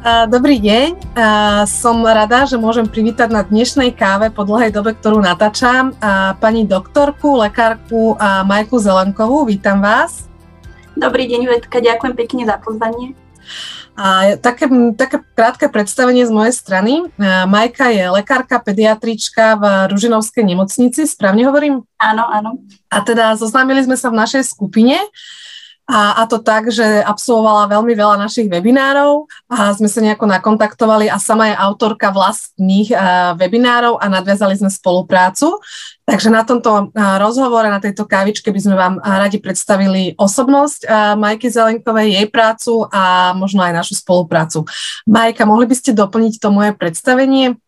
Dobrý deň, som rada, že môžem privítať na dnešnej káve po dlhej dobe, ktorú natáčam, pani doktorku, lekárku Majku Zelenkovú. Vítam vás. Dobrý deň, Vedka, ďakujem pekne za pozvanie. A také, také krátke predstavenie z mojej strany. Majka je lekárka, pediatrička v Ružinovskej nemocnici, správne hovorím? Áno, áno. A teda zoznámili sme sa v našej skupine. A, a to tak, že absolvovala veľmi veľa našich webinárov a sme sa nejako nakontaktovali a sama je autorka vlastných uh, webinárov a nadviazali sme spoluprácu. Takže na tomto uh, rozhovore, na tejto kávičke by sme vám radi predstavili osobnosť uh, Majky Zelenkovej, jej prácu a možno aj našu spoluprácu. Majka, mohli by ste doplniť to moje predstavenie?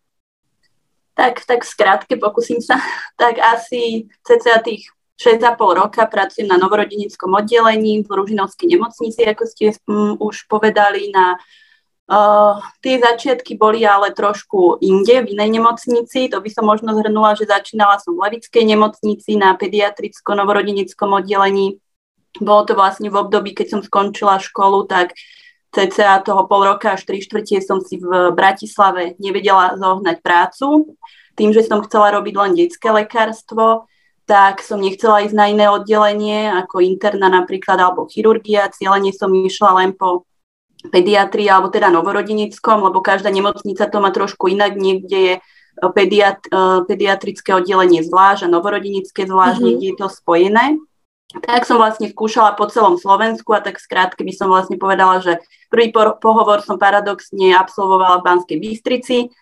Tak, tak skrátke pokúsim sa. Tak asi cca tých 6,5 roka pracujem na novorodeneckom oddelení v Ružinovskej nemocnici, ako ste um, už povedali. Na, uh, tie začiatky boli ale trošku inde, v inej nemocnici. To by som možno zhrnula, že začínala som v Levickej nemocnici na pediatricko-novorodeneckom oddelení. Bolo to vlastne v období, keď som skončila školu, tak cca toho pol roka až tri štvrtie som si v Bratislave nevedela zohnať prácu. Tým, že som chcela robiť len detské lekárstvo, tak som nechcela ísť na iné oddelenie, ako interna napríklad, alebo chirurgia. Cieľene som išla len po pediatrii, alebo teda novorodeneckom, lebo každá nemocnica to má trošku inak. Niekde je pediat, pediatrické oddelenie zvlášť a novorodenecké zvlášť, mm-hmm. niekde je to spojené. Tak som vlastne skúšala po celom Slovensku a tak skrátke by som vlastne povedala, že prvý pohovor som paradoxne absolvovala v Banskej Bystrici,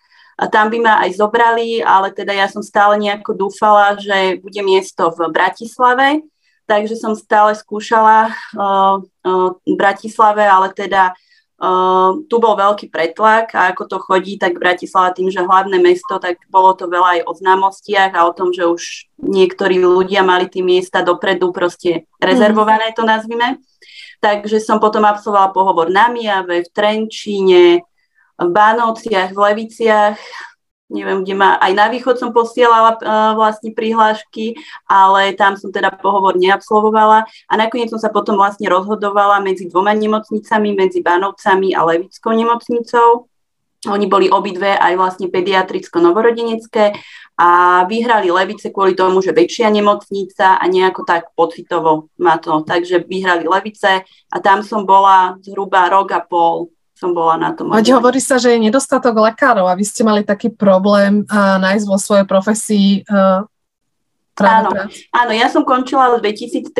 a tam by ma aj zobrali, ale teda ja som stále nejako dúfala, že bude miesto v Bratislave, takže som stále skúšala uh, uh, v Bratislave, ale teda uh, tu bol veľký pretlak a ako to chodí, tak Bratislava tým, že hlavné mesto, tak bolo to veľa aj o známostiach a o tom, že už niektorí ľudia mali tie miesta dopredu proste rezervované, to nazvime. Takže som potom absolvovala pohovor na Miave, v Trenčíne, v Bánovciach, v Leviciach, neviem, kde ma, aj na východ som posielala uh, vlastne prihlášky, ale tam som teda pohovor neabsolvovala a nakoniec som sa potom vlastne rozhodovala medzi dvoma nemocnicami, medzi Banovcami a Levickou nemocnicou. Oni boli obidve aj vlastne pediatricko-novorodenecké a vyhrali Levice kvôli tomu, že väčšia nemocnica a nejako tak pocitovo má to. Takže vyhrali Levice a tam som bola zhruba rok a pol som bola na tom. Veď hovorí sa, že je nedostatok lekárov a vy ste mali taký problém uh, nájsť vo svojej profesii uh, Áno, áno, ja som končila v 2013,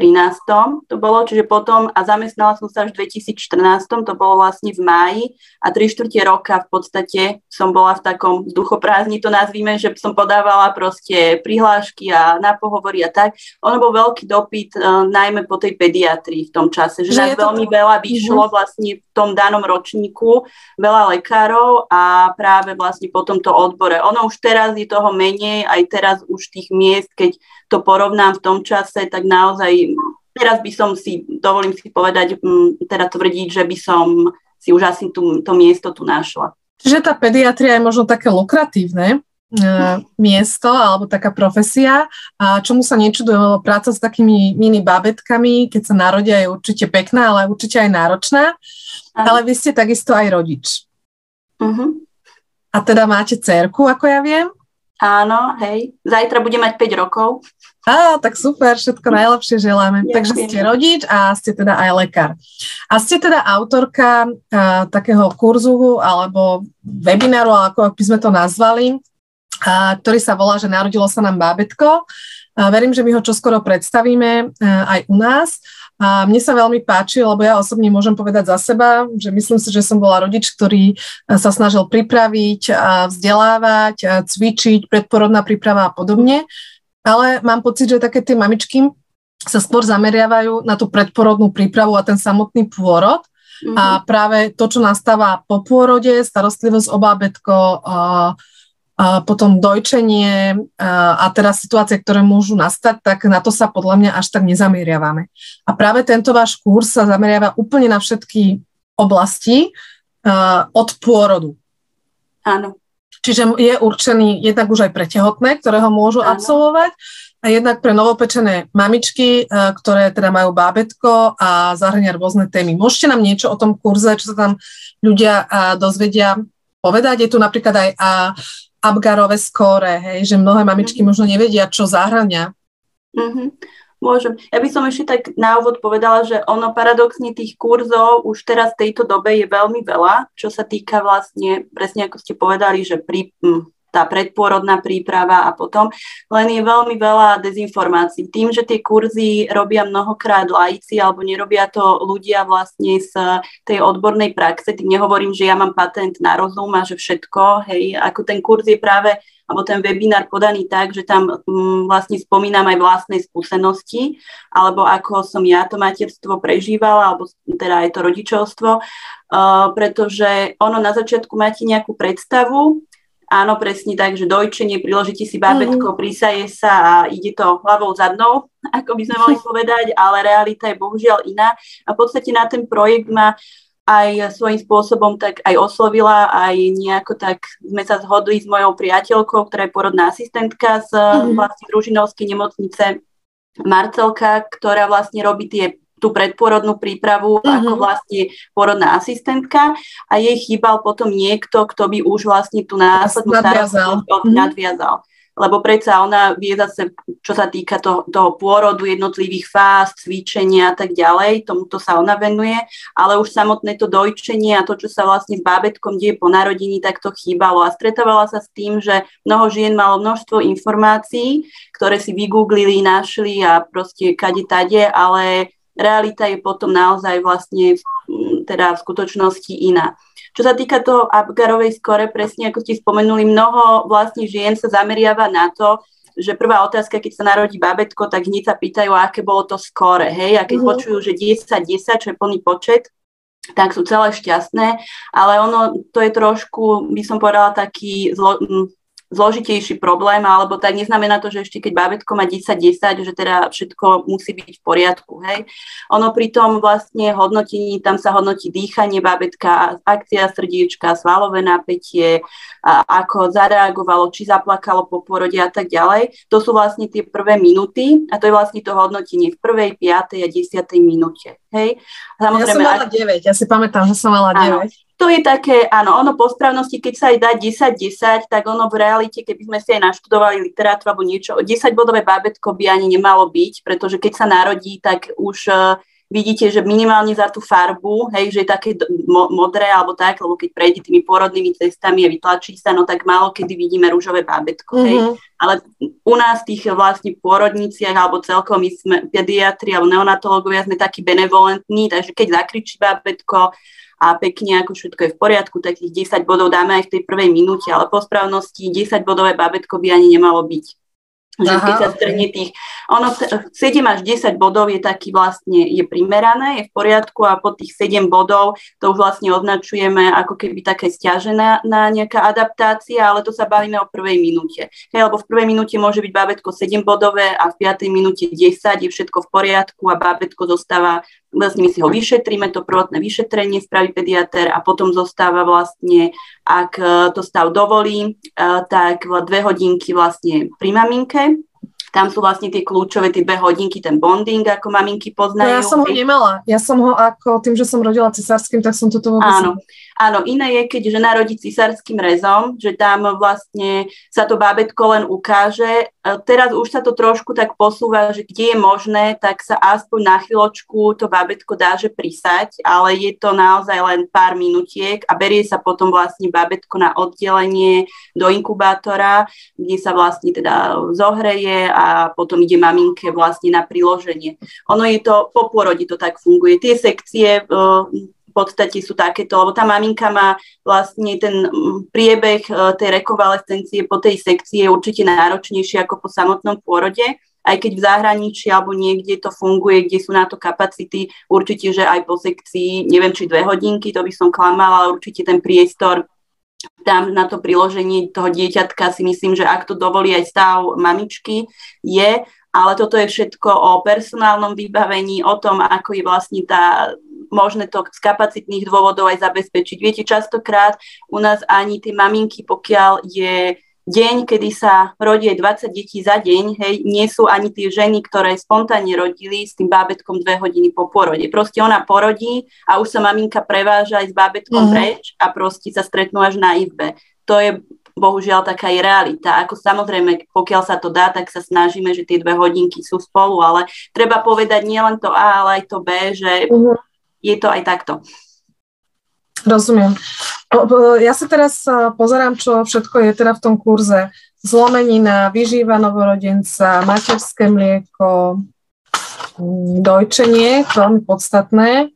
to bolo, čiže potom a zamestnala som sa až v 2014, to bolo vlastne v máji a tri štvrtie roka v podstate som bola v takom vzduchoprázdni, to nazvíme, že som podávala proste prihlášky a na pohovory a tak. Ono bol veľký dopyt, uh, najmä po tej pediatrii v tom čase, že, že nás veľmi to... veľa vyšlo uh-huh. vlastne tom danom ročníku, veľa lekárov a práve vlastne po tomto odbore. Ono už teraz je toho menej, aj teraz už tých miest, keď to porovnám v tom čase, tak naozaj teraz by som si, dovolím si povedať, teda tvrdiť, že by som si už asi tú, to miesto tu našla. Čiže tá pediatria je možno také lukratívne, miesto alebo taká profesia a čomu sa nečudujem, lebo práca s takými mini bábetkami, keď sa narodia, je určite pekná, ale určite aj náročná. Aj. Ale vy ste takisto aj rodič. Uh-huh. A teda máte cerku, ako ja viem? Áno, hej. Zajtra bude mať 5 rokov. Á, tak super, všetko najlepšie želáme. Ďakujem. Takže ste rodič a ste teda aj lekár. A ste teda autorka a, takého kurzu alebo webináru, ako by sme to nazvali, a, ktorý sa volá, že narodilo sa nám bábetko. A verím, že my ho čoskoro predstavíme aj u nás. A mne sa veľmi páči, lebo ja osobne môžem povedať za seba, že myslím si, že som bola rodič, ktorý sa snažil pripraviť, a vzdelávať, a cvičiť, predporodná príprava a podobne. Ale mám pocit, že také tie mamičky sa skôr zameriavajú na tú predporodnú prípravu a ten samotný pôrod. Mm-hmm. A práve to, čo nastáva po pôrode, starostlivosť o bábetko, a potom dojčenie a teraz situácie, ktoré môžu nastať, tak na to sa podľa mňa až tak nezameriavame. A práve tento váš kurz sa zameriava úplne na všetky oblasti od pôrodu. Áno. Čiže je určený jednak už aj pre tehotné, ktoré ho môžu Áno. absolvovať, a jednak pre novopečené mamičky, ktoré teda majú bábetko a zahrania rôzne témy. Môžete nám niečo o tom kurze, čo sa tam ľudia dozvedia povedať? Je tu napríklad aj Abgarové skóre, hej, že mnohé mamičky možno nevedia, čo zahrania. Mm-hmm. Môžem. Ja by som ešte tak na úvod povedala, že ono paradoxne tých kurzov už teraz v tejto dobe je veľmi veľa, čo sa týka vlastne, presne ako ste povedali, že pri, tá predpôrodná príprava a potom, len je veľmi veľa dezinformácií. Tým, že tie kurzy robia mnohokrát laici alebo nerobia to ľudia vlastne z tej odbornej praxe, tým nehovorím, že ja mám patent na rozum a že všetko, hej, ako ten kurz je práve alebo ten webinár podaný tak, že tam mm, vlastne spomínam aj vlastné skúsenosti, alebo ako som ja to materstvo prežívala, alebo teda aj to rodičovstvo, uh, pretože ono na začiatku máte nejakú predstavu, áno, presne tak, že dojčenie, priložíte si bábetko, mm. prísaje sa a ide to hlavou zadnou, ako by sme mohli povedať, ale realita je bohužiaľ iná. A v podstate na ten projekt ma aj svojím spôsobom tak aj oslovila, aj nejako tak sme sa zhodli s mojou priateľkou, ktorá je porodná asistentka z mm. vlastne Družinovskej nemocnice Marcelka, ktorá vlastne robí tie tú predporodnú prípravu uh-huh. ako vlastne porodná asistentka a jej chýbal potom niekto, kto by už vlastne tú následnú starostlivosť uh-huh. nadviazal. Lebo predsa ona vie zase, čo sa týka to, toho pôrodu, jednotlivých fáz, cvičenia a tak ďalej, tomuto sa ona venuje, ale už samotné to dojčenie a to, čo sa vlastne s bábetkom deje po narodení, tak to chýbalo. A stretávala sa s tým, že mnoho žien malo množstvo informácií, ktoré si vygooglili, našli a proste kade tade, ale realita je potom naozaj vlastne teda v skutočnosti iná. Čo sa týka toho Abgarovej skore, presne ako ste spomenuli, mnoho vlastne žien sa zameriava na to, že prvá otázka, keď sa narodí babetko, tak hneď sa pýtajú, aké bolo to skore, hej, a keď mm-hmm. počujú, že 10-10, čo je plný počet, tak sú celé šťastné, ale ono, to je trošku, by som povedala, taký zlo, zložitejší problém, alebo tak neznamená to, že ešte keď bábetko má 10-10, že teda všetko musí byť v poriadku. Hej. Ono pri tom vlastne hodnotení, tam sa hodnotí dýchanie bábetka, akcia srdiečka, svalové napätie, a ako zareagovalo, či zaplakalo po porode a tak ďalej. To sú vlastne tie prvé minúty a to je vlastne to hodnotenie v prvej, piatej a desiatej minúte. Hej. Samozrejme, ja som mala 9, ja si pamätám, že som mala 9. Áno to je také, áno, ono po správnosti, keď sa aj dá 10-10, tak ono v realite, keby sme si aj naštudovali literatúru alebo niečo, 10-bodové bábetko by ani nemalo byť, pretože keď sa narodí, tak už vidíte, že minimálne za tú farbu, hej, že je také mo- modré alebo tak, lebo keď prejde tými pôrodnými cestami a vytlačí sa, no tak málo kedy vidíme rúžové bábetko, hej. Mm-hmm. Ale u nás tých vlastne pôrodniciach alebo celkovo my sme pediatri alebo neonatológovia sme takí benevolentní, takže keď zakričí bábetko, a pekne, ako všetko je v poriadku, tak tých 10 bodov dáme aj v tej prvej minúte, ale po správnosti 10 bodové bábetko by ani nemalo byť. Že keď sa strhne tých, ono 7 až 10 bodov je taký vlastne, je primerané, je v poriadku a po tých 7 bodov to už vlastne označujeme ako keby také stiažená na nejaká adaptácia, ale to sa bavíme o prvej minúte. Hej, lebo v prvej minúte môže byť bábetko 7 bodové a v 5. minúte 10 je všetko v poriadku a bábetko zostáva vlastne my si ho vyšetríme, to prvotné vyšetrenie spraví pediatér a potom zostáva vlastne, ak e, to stav dovolí, e, tak dve hodinky vlastne pri maminke, tam sú vlastne tie kľúčové, tie dve hodinky, ten bonding, ako maminky poznajú. No ja som ho nemala. Ja som ho ako, tým, že som rodila cisárským, tak som toto vôbec... Áno. Áno, iné je, keď žena rodí cisárským rezom, že tam vlastne sa to bábetko len ukáže. E, teraz už sa to trošku tak posúva, že kde je možné, tak sa aspoň na chvíľočku to bábetko dáže prisať, ale je to naozaj len pár minutiek a berie sa potom vlastne bábetko na oddelenie do inkubátora, kde sa vlastne teda zohreje a potom ide maminke vlastne na priloženie. Ono je to, po pôrode to tak funguje. Tie sekcie e, v podstate sú takéto, lebo tá maminka má vlastne ten priebeh e, tej rekonvalescencie po tej sekcii je určite náročnejší ako po samotnom pôrode, aj keď v zahraničí alebo niekde to funguje, kde sú na to kapacity, určite, že aj po sekcii, neviem, či dve hodinky, to by som klamala, ale určite ten priestor tam na to priloženie toho dieťatka si myslím, že ak to dovolí aj stav mamičky, je, ale toto je všetko o personálnom vybavení, o tom, ako je vlastne tá možné to z kapacitných dôvodov aj zabezpečiť. Viete, častokrát u nás ani tie maminky, pokiaľ je deň, kedy sa rodí aj 20 detí za deň, hej, nie sú ani tie ženy, ktoré spontánne rodili s tým bábetkom dve hodiny po porode. Proste ona porodí a už sa maminka preváža aj s bábetkom mm. preč a proste sa stretnú až na izbe. To je bohužiaľ taká je realita. Ako samozrejme, pokiaľ sa to dá, tak sa snažíme, že tie dve hodinky sú spolu, ale treba povedať nielen to A, ale aj to B, že mm. je to aj takto. Rozumiem. Ja sa teraz pozerám, čo všetko je teda v tom kurze. Zlomenina, vyžíva novorodenca, materské mlieko, mm, dojčenie, veľmi podstatné,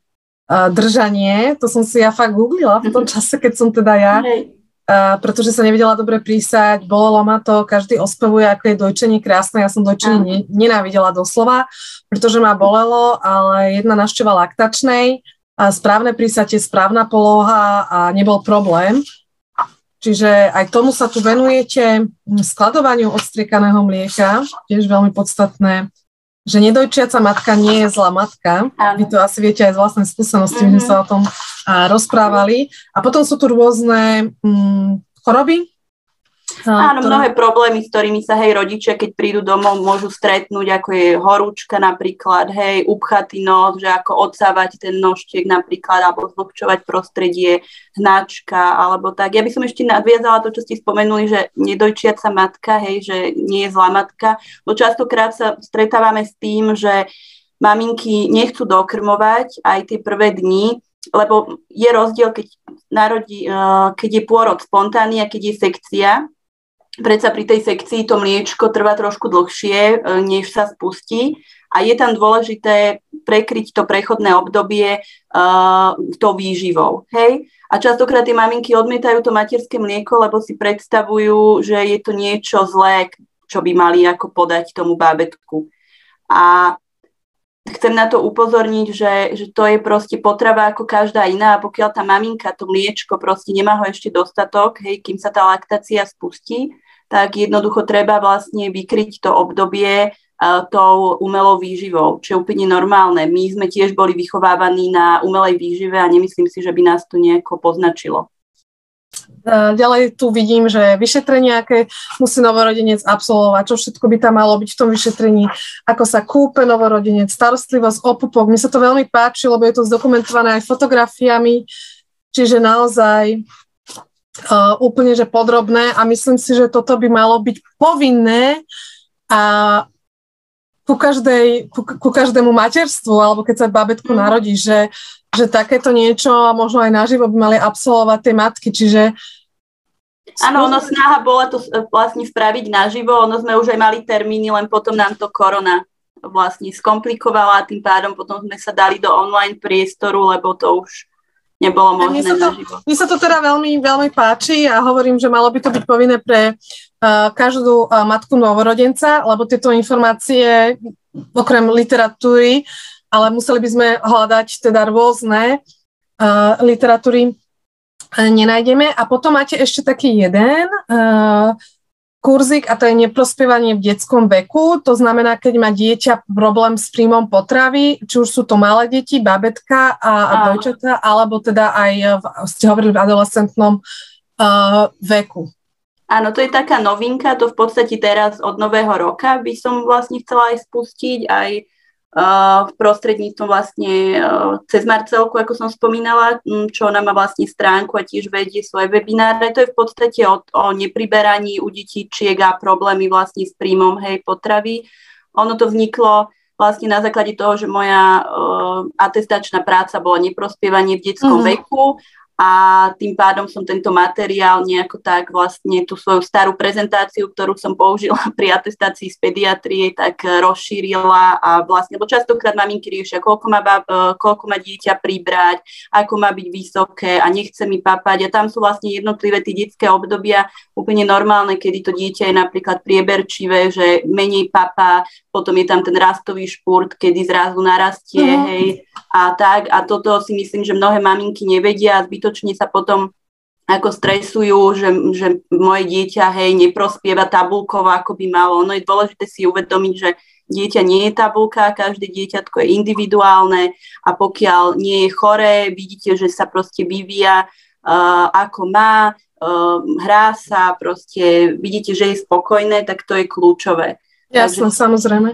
držanie, to som si ja fakt googlila v tom mhm. čase, keď som teda ja, pretože sa nevedela dobre prísať, bolelo ma to, každý ospevuje, ako je dojčenie krásne, ja som dojčenie nenávidela doslova, pretože ma bolelo, ale jedna návšteva laktačnej, správne prísatie, správna poloha a nebol problém. Čiže aj tomu sa tu venujete, skladovaniu odstriekaného mlieka, tiež veľmi podstatné, že nedojčiaca matka nie je zlá matka. Áno. Vy to asi viete aj z vlastnej skúsenosti, mm-hmm. sme sa o tom a, rozprávali. A potom sú tu rôzne mm, choroby, Áno, ktoré... mnohé problémy, s ktorými sa hej rodičia, keď prídu domov, môžu stretnúť, ako je horúčka napríklad, hej, upchatý nos, že ako odsávať ten nožtiek napríklad, alebo zlobčovať prostredie, hnačka, alebo tak. Ja by som ešte nadviazala to, čo ste spomenuli, že nedojčiaca matka, hej, že nie je zlá matka, bo častokrát sa stretávame s tým, že maminky nechcú dokrmovať aj tie prvé dni, lebo je rozdiel, keď, narodí, eh, keď je pôrod spontánny a keď je sekcia, predsa pri tej sekcii to mliečko trvá trošku dlhšie, e, než sa spustí a je tam dôležité prekryť to prechodné obdobie uh, tou výživou. Hej? A častokrát tie maminky odmietajú to materské mlieko, lebo si predstavujú, že je to niečo zlé, čo by mali ako podať tomu bábetku. A chcem na to upozorniť, že, že to je proste potrava ako každá iná a pokiaľ tá maminka to mliečko proste nemá ho ešte dostatok, hej, kým sa tá laktácia spustí, tak jednoducho treba vlastne vykryť to obdobie uh, tou umelou výživou, čo je úplne normálne. My sme tiež boli vychovávaní na umelej výžive a nemyslím si, že by nás to nejako poznačilo. Ďalej tu vidím, že vyšetrenie, aké musí novorodenec absolvovať, čo všetko by tam malo byť v tom vyšetrení, ako sa kúpe novorodenec, starostlivosť o pupok. Mne sa to veľmi páči, lebo je to zdokumentované aj fotografiami, čiže naozaj uh, úplne že podrobné a myslím si, že toto by malo byť povinné a ku, každej, ku, ku každému materstvu alebo keď sa babetku mm. narodí, že, že takéto niečo a možno aj naživo by mali absolvovať tie matky, čiže Áno, ono snaha bola to vlastne spraviť naživo, ono sme už aj mali termíny, len potom nám to korona vlastne skomplikovala a tým pádom potom sme sa dali do online priestoru, lebo to už nebolo možné mne sa to, Mne sa to teda veľmi, veľmi páči a hovorím, že malo by to byť povinné pre uh, každú uh, matku novorodenca, lebo tieto informácie, okrem literatúry, ale museli by sme hľadať teda rôzne uh, literatúry, nenájdeme. A potom máte ešte taký jeden, uh, kurzik a to je neprospievanie v detskom veku. To znamená, keď má dieťa problém s príjmom potravy, či už sú to malé deti, babetka a, a dojčata, alebo teda aj, v, ste hovorili, v adolescentnom uh, veku. Áno, to je taká novinka, to v podstate teraz od nového roka by som vlastne chcela aj spustiť, aj v prostredníctvom vlastne cez Marcelku, ako som spomínala, čo ona má vlastne stránku a tiež vedie svoje webináre. To je v podstate o, o nepriberaní u detičiek a problémy vlastne s príjmom hej, potravy. Ono to vzniklo vlastne na základe toho, že moja uh, atestačná práca bola neprospievanie v detskom mm-hmm. veku a tým pádom som tento materiál nejako tak vlastne tú svoju starú prezentáciu, ktorú som použila pri atestácii z pediatrie, tak rozšírila a vlastne, lebo častokrát maminky riešia, koľko má, e, koľko má dieťa pribrať, ako má byť vysoké a nechce mi papať a tam sú vlastne jednotlivé tie detské obdobia úplne normálne, kedy to dieťa je napríklad prieberčivé, že menej papa, potom je tam ten rastový špurt, kedy zrazu narastie, mm-hmm. hej, a tak a toto si myslím, že mnohé maminky nevedia a zbytočne sa potom ako stresujú, že, že moje dieťa hej, neprospieva tabulkovo, ako by malo. Ono je dôležité si uvedomiť, že dieťa nie je tabulka, každé dieťatko je individuálne a pokiaľ nie je choré, vidíte, že sa proste vyvíja uh, ako má, uh, hrá sa, proste vidíte, že je spokojné, tak to je kľúčové. Jasné, Takže... samozrejme.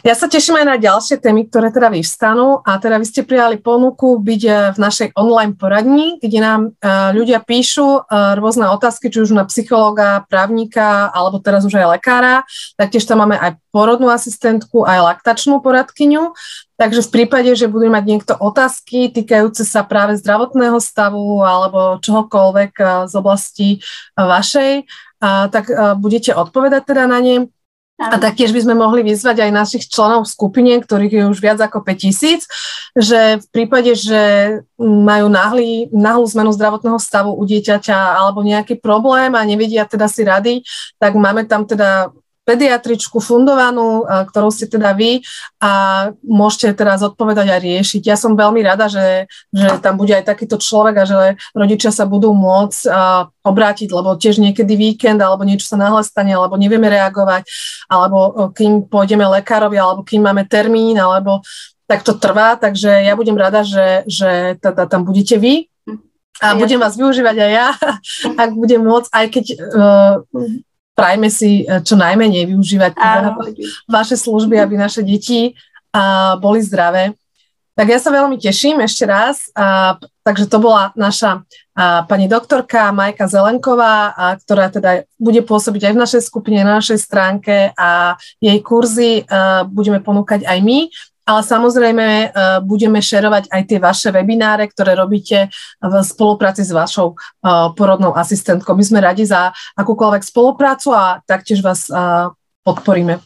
Ja sa teším aj na ďalšie témy, ktoré teda vyvstanú a teda vy ste prijali ponuku byť eh, v našej online poradni, kde nám uh, ľudia píšu uh, rôzne otázky, či už na psychológa, právnika alebo teraz už aj lekára. Taktiež tam máme aj porodnú asistentku, aj laktačnú poradkyňu. Takže v prípade, že budú mať niekto otázky týkajúce sa práve zdravotného stavu alebo čohokoľvek z oblasti vašej, tak budete odpovedať teda na ne. A taktiež by sme mohli vyzvať aj našich členov v skupine, ktorých je už viac ako 5000, že v prípade, že majú náhly, náhlu zmenu zdravotného stavu u dieťaťa alebo nejaký problém a nevedia teda si rady, tak máme tam teda pediatričku fundovanú, ktorou ste teda vy a môžete teraz odpovedať a riešiť. Ja som veľmi rada, že, že tam bude aj takýto človek a že rodičia sa budú môcť obrátiť, lebo tiež niekedy víkend alebo niečo sa náhle stane, alebo nevieme reagovať, alebo kým pôjdeme lekárovi, alebo kým máme termín, alebo tak to trvá, takže ja budem rada, že, že teda tam budete vy a budem vás využívať aj ja, ak budem môcť, aj keď uh, prajme si eh, čo najmenej využívať teda vaše služby, aby naše deti a, boli zdravé. Tak ja sa veľmi teším ešte raz. A, takže to bola naša a, pani doktorka Majka Zelenková, a, ktorá teda bude pôsobiť aj v našej skupine, na našej stránke a jej kurzy a, budeme ponúkať aj my ale samozrejme uh, budeme šerovať aj tie vaše webináre, ktoré robíte v spolupráci s vašou uh, porodnou asistentkou. My sme radi za akúkoľvek spoluprácu a taktiež vás uh, podporíme.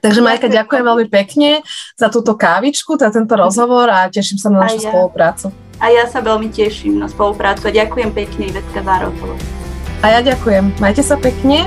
Takže Majka, ďakujem veľmi pekne za túto kávičku, za tento rozhovor a teším sa na našu ja. spoluprácu. A ja sa veľmi teším na spoluprácu a ďakujem pekne Ivetka za rozhovor. A ja ďakujem. Majte sa pekne.